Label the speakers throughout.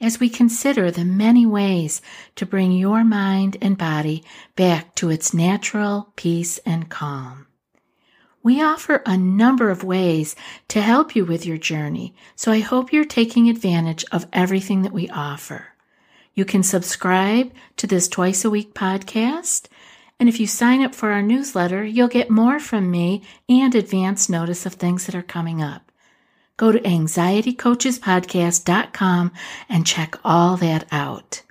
Speaker 1: as we consider the many ways to bring your mind and body back to its natural peace and calm. We offer a number of ways to help you with your journey, so I hope you're taking advantage of everything that we offer. You can subscribe to this twice a week podcast, and if you sign up for our newsletter, you'll get more from me and advance notice of things that are coming up. Go to anxietycoachespodcast.com and check all that out.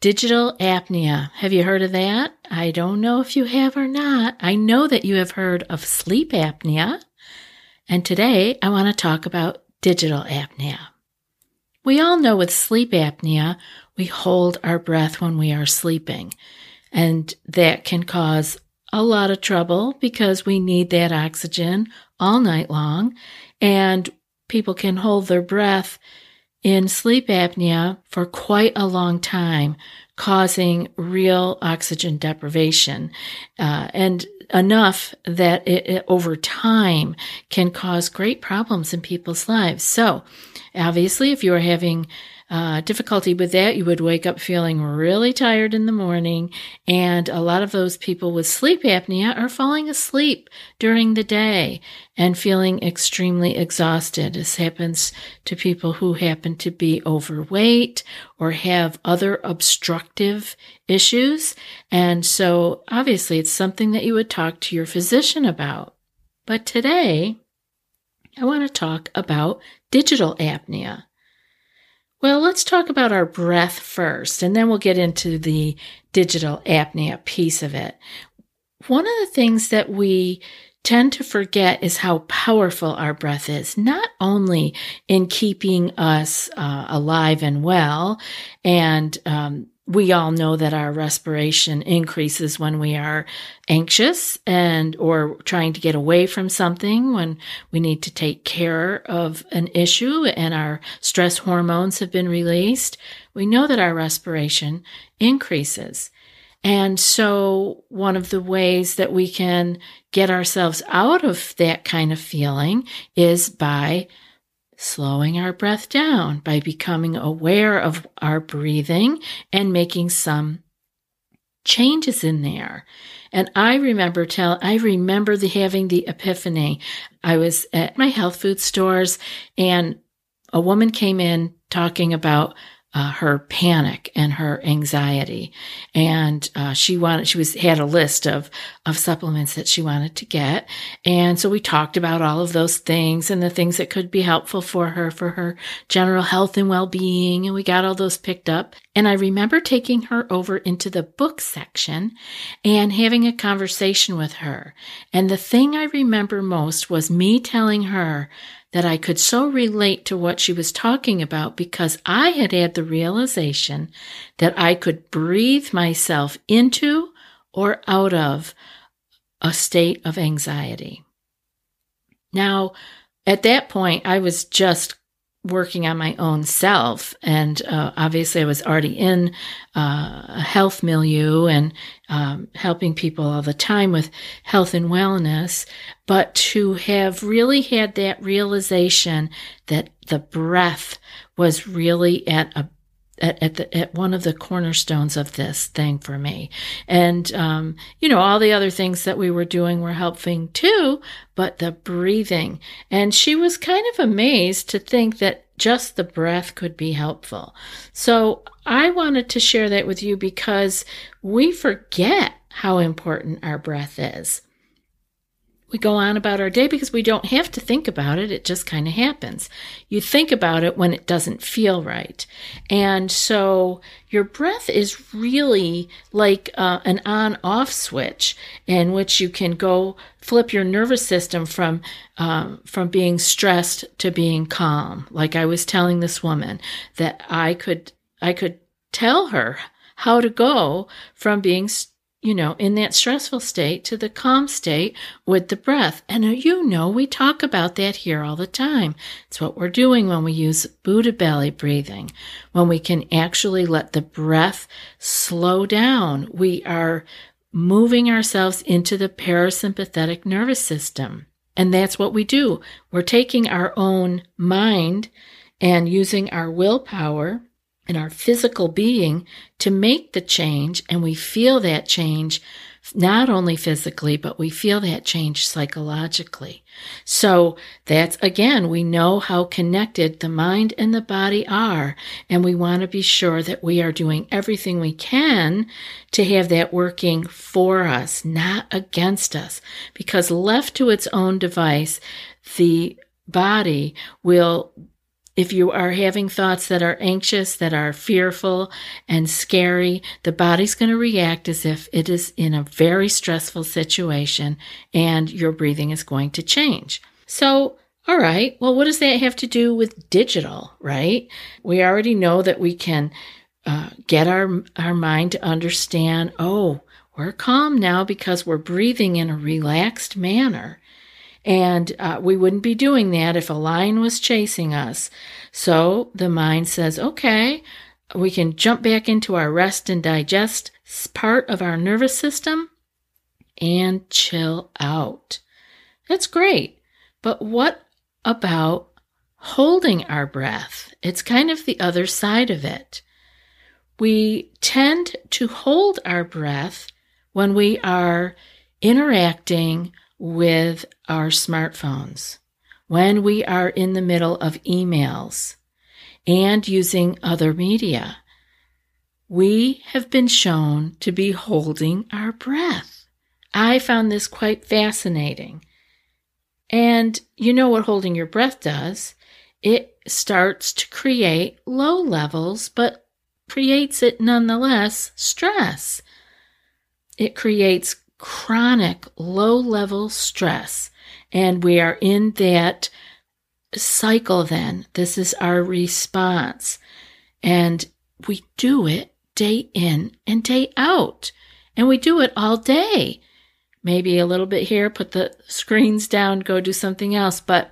Speaker 1: Digital apnea. Have you heard of that? I don't know if you have or not. I know that you have heard of sleep apnea. And today I want to talk about digital apnea. We all know with sleep apnea, we hold our breath when we are sleeping. And that can cause a lot of trouble because we need that oxygen all night long. And people can hold their breath in sleep apnea for quite a long time, causing real oxygen deprivation. Uh, and enough that it, it, over time can cause great problems in people's lives. So, obviously, if you are having uh, difficulty with that, you would wake up feeling really tired in the morning. And a lot of those people with sleep apnea are falling asleep during the day and feeling extremely exhausted. This happens to people who happen to be overweight or have other obstructive issues. And so obviously it's something that you would talk to your physician about. But today, I want to talk about digital apnea. Well, let's talk about our breath first, and then we'll get into the digital apnea piece of it. One of the things that we tend to forget is how powerful our breath is, not only in keeping us uh, alive and well and um, we all know that our respiration increases when we are anxious and or trying to get away from something when we need to take care of an issue and our stress hormones have been released. We know that our respiration increases. And so one of the ways that we can get ourselves out of that kind of feeling is by slowing our breath down by becoming aware of our breathing and making some changes in there. And I remember tell I remember the having the epiphany. I was at my health food stores and a woman came in talking about uh, her panic and her anxiety, and uh, she wanted she was had a list of of supplements that she wanted to get, and so we talked about all of those things and the things that could be helpful for her for her general health and well being, and we got all those picked up. And I remember taking her over into the book section and having a conversation with her. And the thing I remember most was me telling her that I could so relate to what she was talking about because I had had the realization that I could breathe myself into or out of a state of anxiety. Now, at that point, I was just working on my own self. And uh, obviously, I was already in uh, a health milieu and um, helping people all the time with health and wellness. But to have really had that realization that the breath was really at a at, at, the, at one of the cornerstones of this thing for me. And, um, you know, all the other things that we were doing were helping too, but the breathing. And she was kind of amazed to think that just the breath could be helpful. So I wanted to share that with you because we forget how important our breath is we go on about our day because we don't have to think about it. It just kind of happens. You think about it when it doesn't feel right. And so your breath is really like uh, an on off switch in which you can go flip your nervous system from, um, from being stressed to being calm. Like I was telling this woman that I could I could tell her how to go from being you know, in that stressful state to the calm state with the breath. And uh, you know, we talk about that here all the time. It's what we're doing when we use Buddha belly breathing, when we can actually let the breath slow down. We are moving ourselves into the parasympathetic nervous system. And that's what we do. We're taking our own mind and using our willpower in our physical being to make the change. And we feel that change not only physically, but we feel that change psychologically. So that's again, we know how connected the mind and the body are. And we want to be sure that we are doing everything we can to have that working for us, not against us. Because left to its own device, the body will if you are having thoughts that are anxious, that are fearful and scary, the body's going to react as if it is in a very stressful situation and your breathing is going to change. So, all right, well, what does that have to do with digital, right? We already know that we can uh, get our, our mind to understand, oh, we're calm now because we're breathing in a relaxed manner. And uh, we wouldn't be doing that if a lion was chasing us. So the mind says, okay, we can jump back into our rest and digest part of our nervous system and chill out. That's great. But what about holding our breath? It's kind of the other side of it. We tend to hold our breath when we are interacting with our smartphones, when we are in the middle of emails and using other media. We have been shown to be holding our breath. I found this quite fascinating. And you know what holding your breath does? It starts to create low levels, but creates it nonetheless stress. It creates chronic low level stress. And we are in that cycle then. This is our response. And we do it day in and day out. And we do it all day. Maybe a little bit here, put the screens down, go do something else. But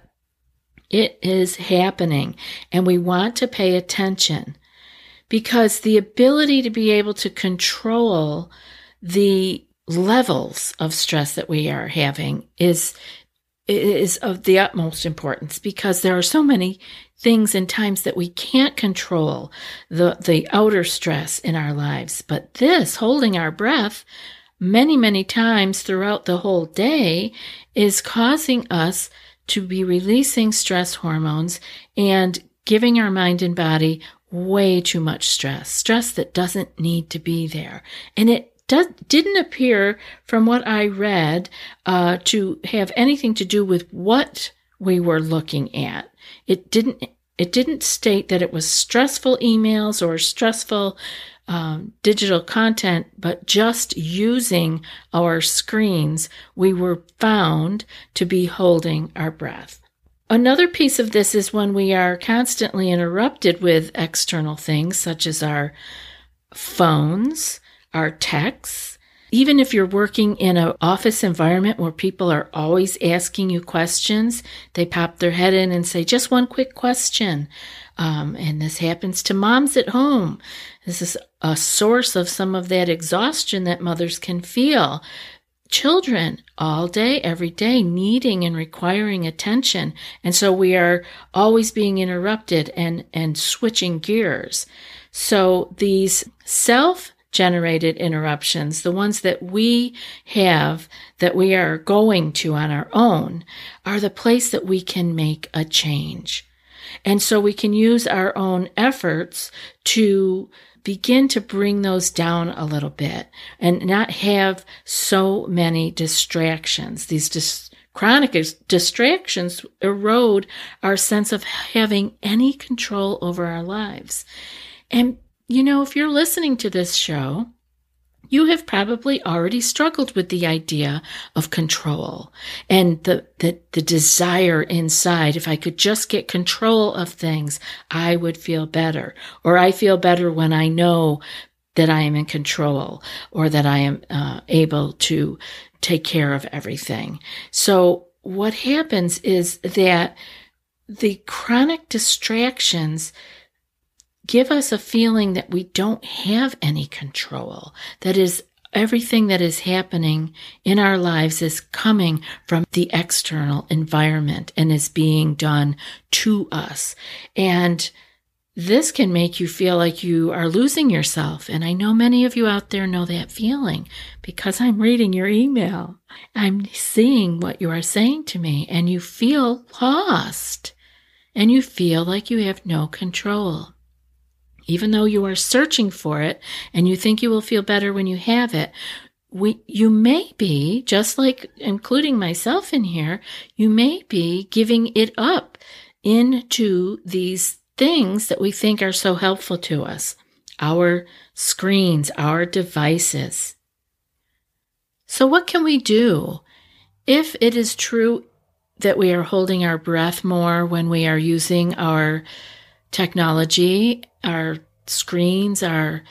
Speaker 1: it is happening. And we want to pay attention because the ability to be able to control the levels of stress that we are having is is of the utmost importance because there are so many things and times that we can't control the the outer stress in our lives. But this holding our breath many many times throughout the whole day is causing us to be releasing stress hormones and giving our mind and body way too much stress stress that doesn't need to be there. And it does, didn't appear, from what I read, uh, to have anything to do with what we were looking at. It didn't. It didn't state that it was stressful emails or stressful um, digital content, but just using our screens, we were found to be holding our breath. Another piece of this is when we are constantly interrupted with external things, such as our phones, our texts. Even if you're working in an office environment where people are always asking you questions, they pop their head in and say, just one quick question. Um, and this happens to moms at home. This is a source of some of that exhaustion that mothers can feel. Children all day, every day, needing and requiring attention. And so we are always being interrupted and, and switching gears. So these self generated interruptions, the ones that we have that we are going to on our own, are the place that we can make a change. And so we can use our own efforts to begin to bring those down a little bit and not have so many distractions. These dis- chronic distractions erode our sense of having any control over our lives. And you know, if you're listening to this show, you have probably already struggled with the idea of control and the, the, the, desire inside. If I could just get control of things, I would feel better. Or I feel better when I know that I am in control or that I am uh, able to take care of everything. So what happens is that the chronic distractions give us a feeling that we don't have any control. That is, everything that is happening in our lives is coming from the external environment and is being done to us. And this can make you feel like you are losing yourself. And I know many of you out there know that feeling because I'm reading your email. I'm seeing what you are saying to me, and you feel lost and you feel like you have no control even though you are searching for it and you think you will feel better when you have it, we, you may be, just like including myself in here, you may be giving it up into these things that we think are so helpful to us our screens, our devices. So, what can we do if it is true that we are holding our breath more when we are using our technology, our screens, our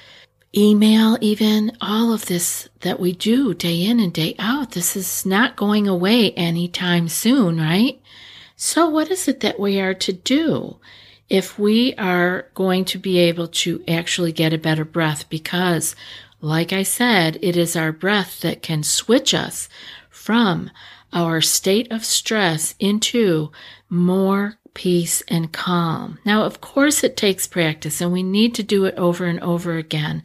Speaker 1: email, even all of this that we do day in and day out. This is not going away anytime soon, right? So, what is it that we are to do if we are going to be able to actually get a better breath? Because, like I said, it is our breath that can switch us from our state of stress into more peace, and calm. Now, of course, it takes practice and we need to do it over and over again,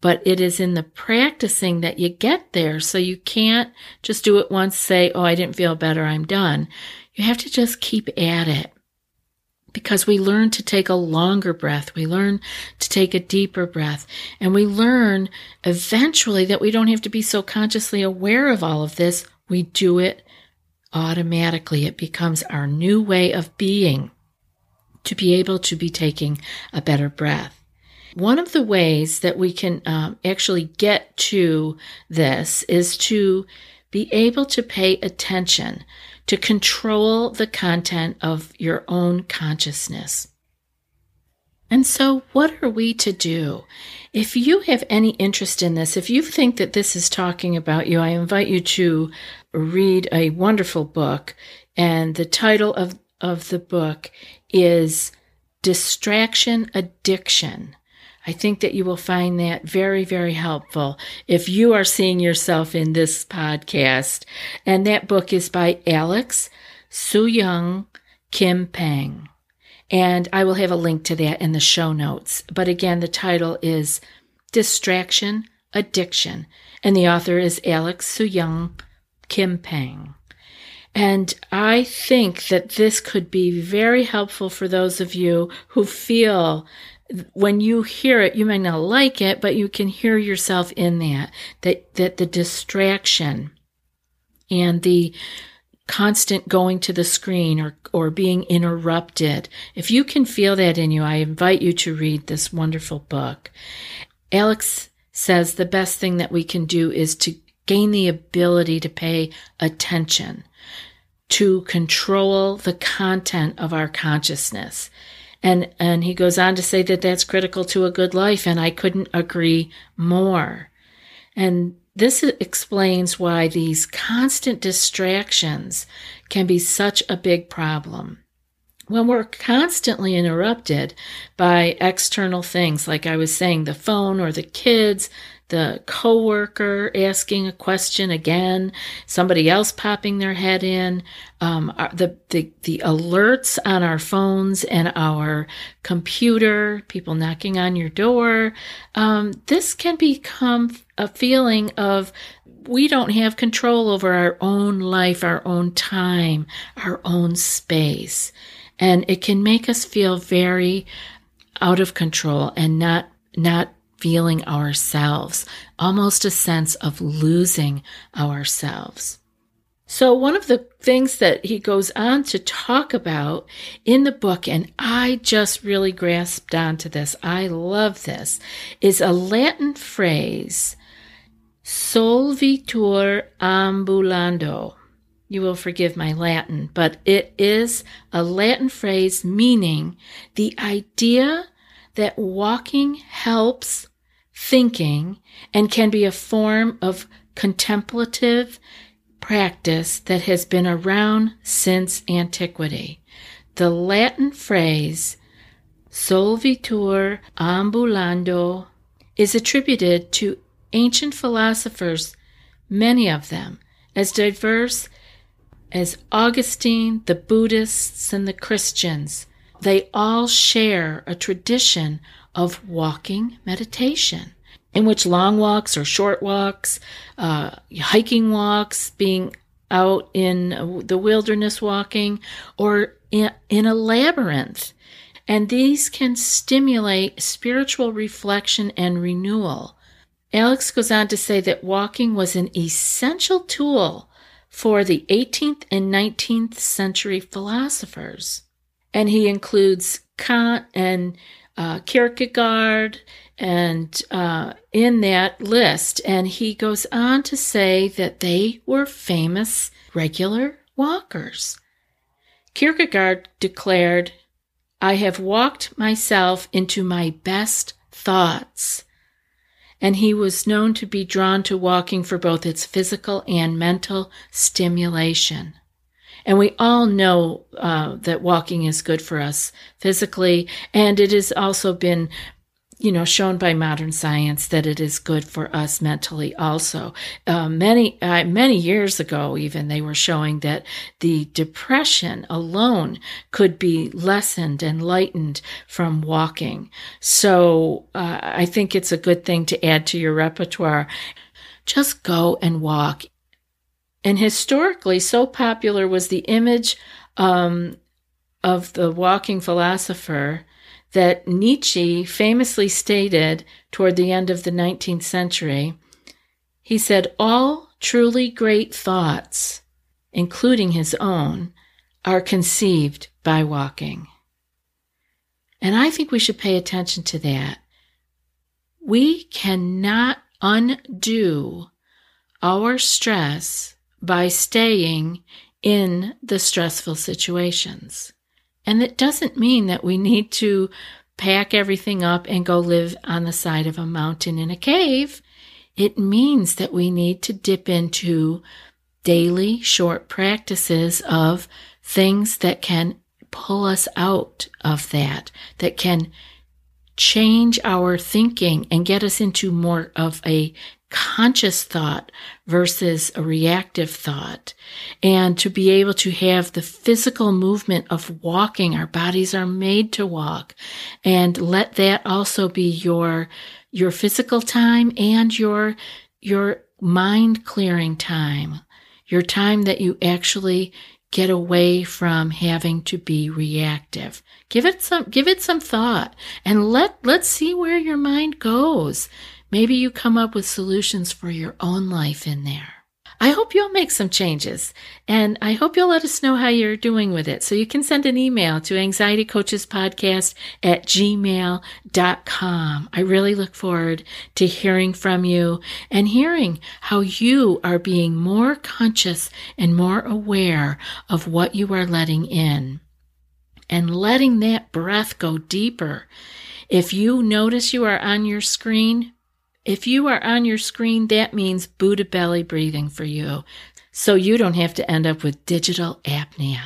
Speaker 1: but it is in the practicing that you get there. So you can't just do it once, say, Oh, I didn't feel better, I'm done. You have to just keep at it because we learn to take a longer breath. We learn to take a deeper breath. And we learn eventually that we don't have to be so consciously aware of all of this. We do it automatically it becomes our new way of being to be able to be taking a better breath. One of the ways that we can um, actually get to this is to be able to pay attention, to control the content of your own consciousness. And so, what are we to do? If you have any interest in this, if you think that this is talking about you, I invite you to read a wonderful book. And the title of, of the book is Distraction Addiction. I think that you will find that very, very helpful if you are seeing yourself in this podcast. And that book is by Alex Soojung Kim Pang. And I will have a link to that in the show notes. But again, the title is Distraction Addiction. And the author is Alex Soojung Kim Pang. And I think that this could be very helpful for those of you who feel when you hear it, you may not like it, but you can hear yourself in that, that, that the distraction and the constant going to the screen or, or being interrupted. If you can feel that in you, I invite you to read this wonderful book. Alex says the best thing that we can do is to gain the ability to pay attention, to control the content of our consciousness. And, and he goes on to say that that's critical to a good life. And I couldn't agree more. And this explains why these constant distractions can be such a big problem. When we're constantly interrupted by external things, like I was saying, the phone or the kids, the coworker asking a question again, somebody else popping their head in, um, the, the the alerts on our phones and our computer, people knocking on your door. Um, this can become a feeling of we don't have control over our own life, our own time, our own space. And it can make us feel very out of control and not not feeling ourselves, almost a sense of losing ourselves. So, one of the things that he goes on to talk about in the book, and I just really grasped onto this, I love this, is a Latin phrase solvitur ambulando. You will forgive my Latin, but it is a Latin phrase meaning the idea that walking helps thinking and can be a form of contemplative practice that has been around since antiquity. The Latin phrase solvitur ambulando is attributed to ancient philosophers, many of them as diverse as Augustine, the Buddhists, and the Christians. They all share a tradition of walking meditation in which long walks or short walks, uh, hiking walks, being out in the wilderness walking, or in, in a labyrinth. And these can stimulate spiritual reflection and renewal. Alex goes on to say that walking was an essential tool for the 18th and 19th century philosophers. And he includes Kant and uh, Kierkegaard and uh, in that list. And he goes on to say that they were famous regular walkers. Kierkegaard declared, I have walked myself into my best thoughts. And he was known to be drawn to walking for both its physical and mental stimulation. And we all know uh, that walking is good for us physically, and it has also been you know, shown by modern science that it is good for us mentally. Also, uh, many uh, many years ago, even they were showing that the depression alone could be lessened and lightened from walking. So uh, I think it's a good thing to add to your repertoire. Just go and walk. And historically, so popular was the image um, of the walking philosopher that Nietzsche famously stated toward the end of the 19th century. He said, All truly great thoughts, including his own, are conceived by walking. And I think we should pay attention to that. We cannot undo our stress by staying in the stressful situations. And it doesn't mean that we need to pack everything up and go live on the side of a mountain in a cave. It means that we need to dip into daily short practices of things that can pull us out of that, that can change our thinking and get us into more of a conscious thought versus a reactive thought. And to be able to have the physical movement of walking, our bodies are made to walk. And let that also be your, your physical time and your, your mind clearing time. Your time that you actually get away from having to be reactive. Give it some give it some thought and let let's see where your mind goes. Maybe you come up with solutions for your own life in there. I hope you'll make some changes and I hope you'll let us know how you're doing with it. So you can send an email to anxietycoachespodcast at gmail.com. I really look forward to hearing from you and hearing how you are being more conscious and more aware of what you are letting in and letting that breath go deeper. If you notice you are on your screen, if you are on your screen, that means Buddha belly breathing for you, so you don't have to end up with digital apnea.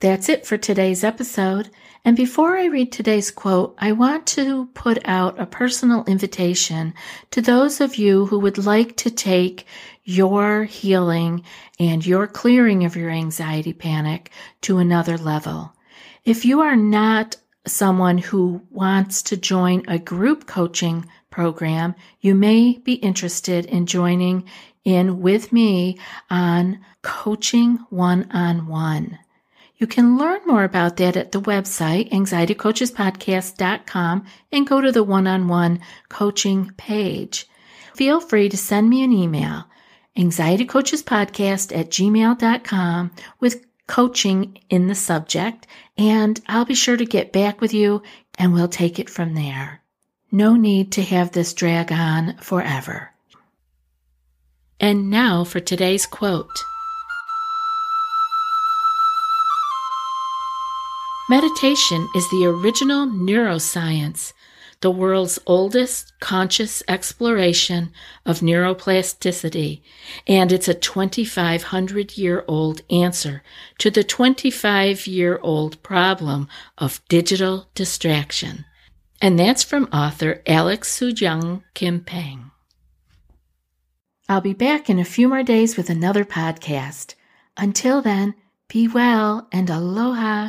Speaker 1: That's it for today's episode. And before I read today's quote, I want to put out a personal invitation to those of you who would like to take your healing and your clearing of your anxiety panic to another level. If you are not someone who wants to join a group coaching program, you may be interested in joining in with me on coaching one on one. You can learn more about that at the website, anxietycoachespodcast.com, and go to the one on one coaching page. Feel free to send me an email, anxietycoachespodcast at gmail.com, with coaching in the subject, and I'll be sure to get back with you and we'll take it from there. No need to have this drag on forever. And now for today's quote. Meditation is the original neuroscience, the world's oldest conscious exploration of neuroplasticity, and it's a 2,500 year old answer to the 25 year old problem of digital distraction. And that's from author Alex Soojung Kim Pang. I'll be back in a few more days with another podcast. Until then, be well and aloha.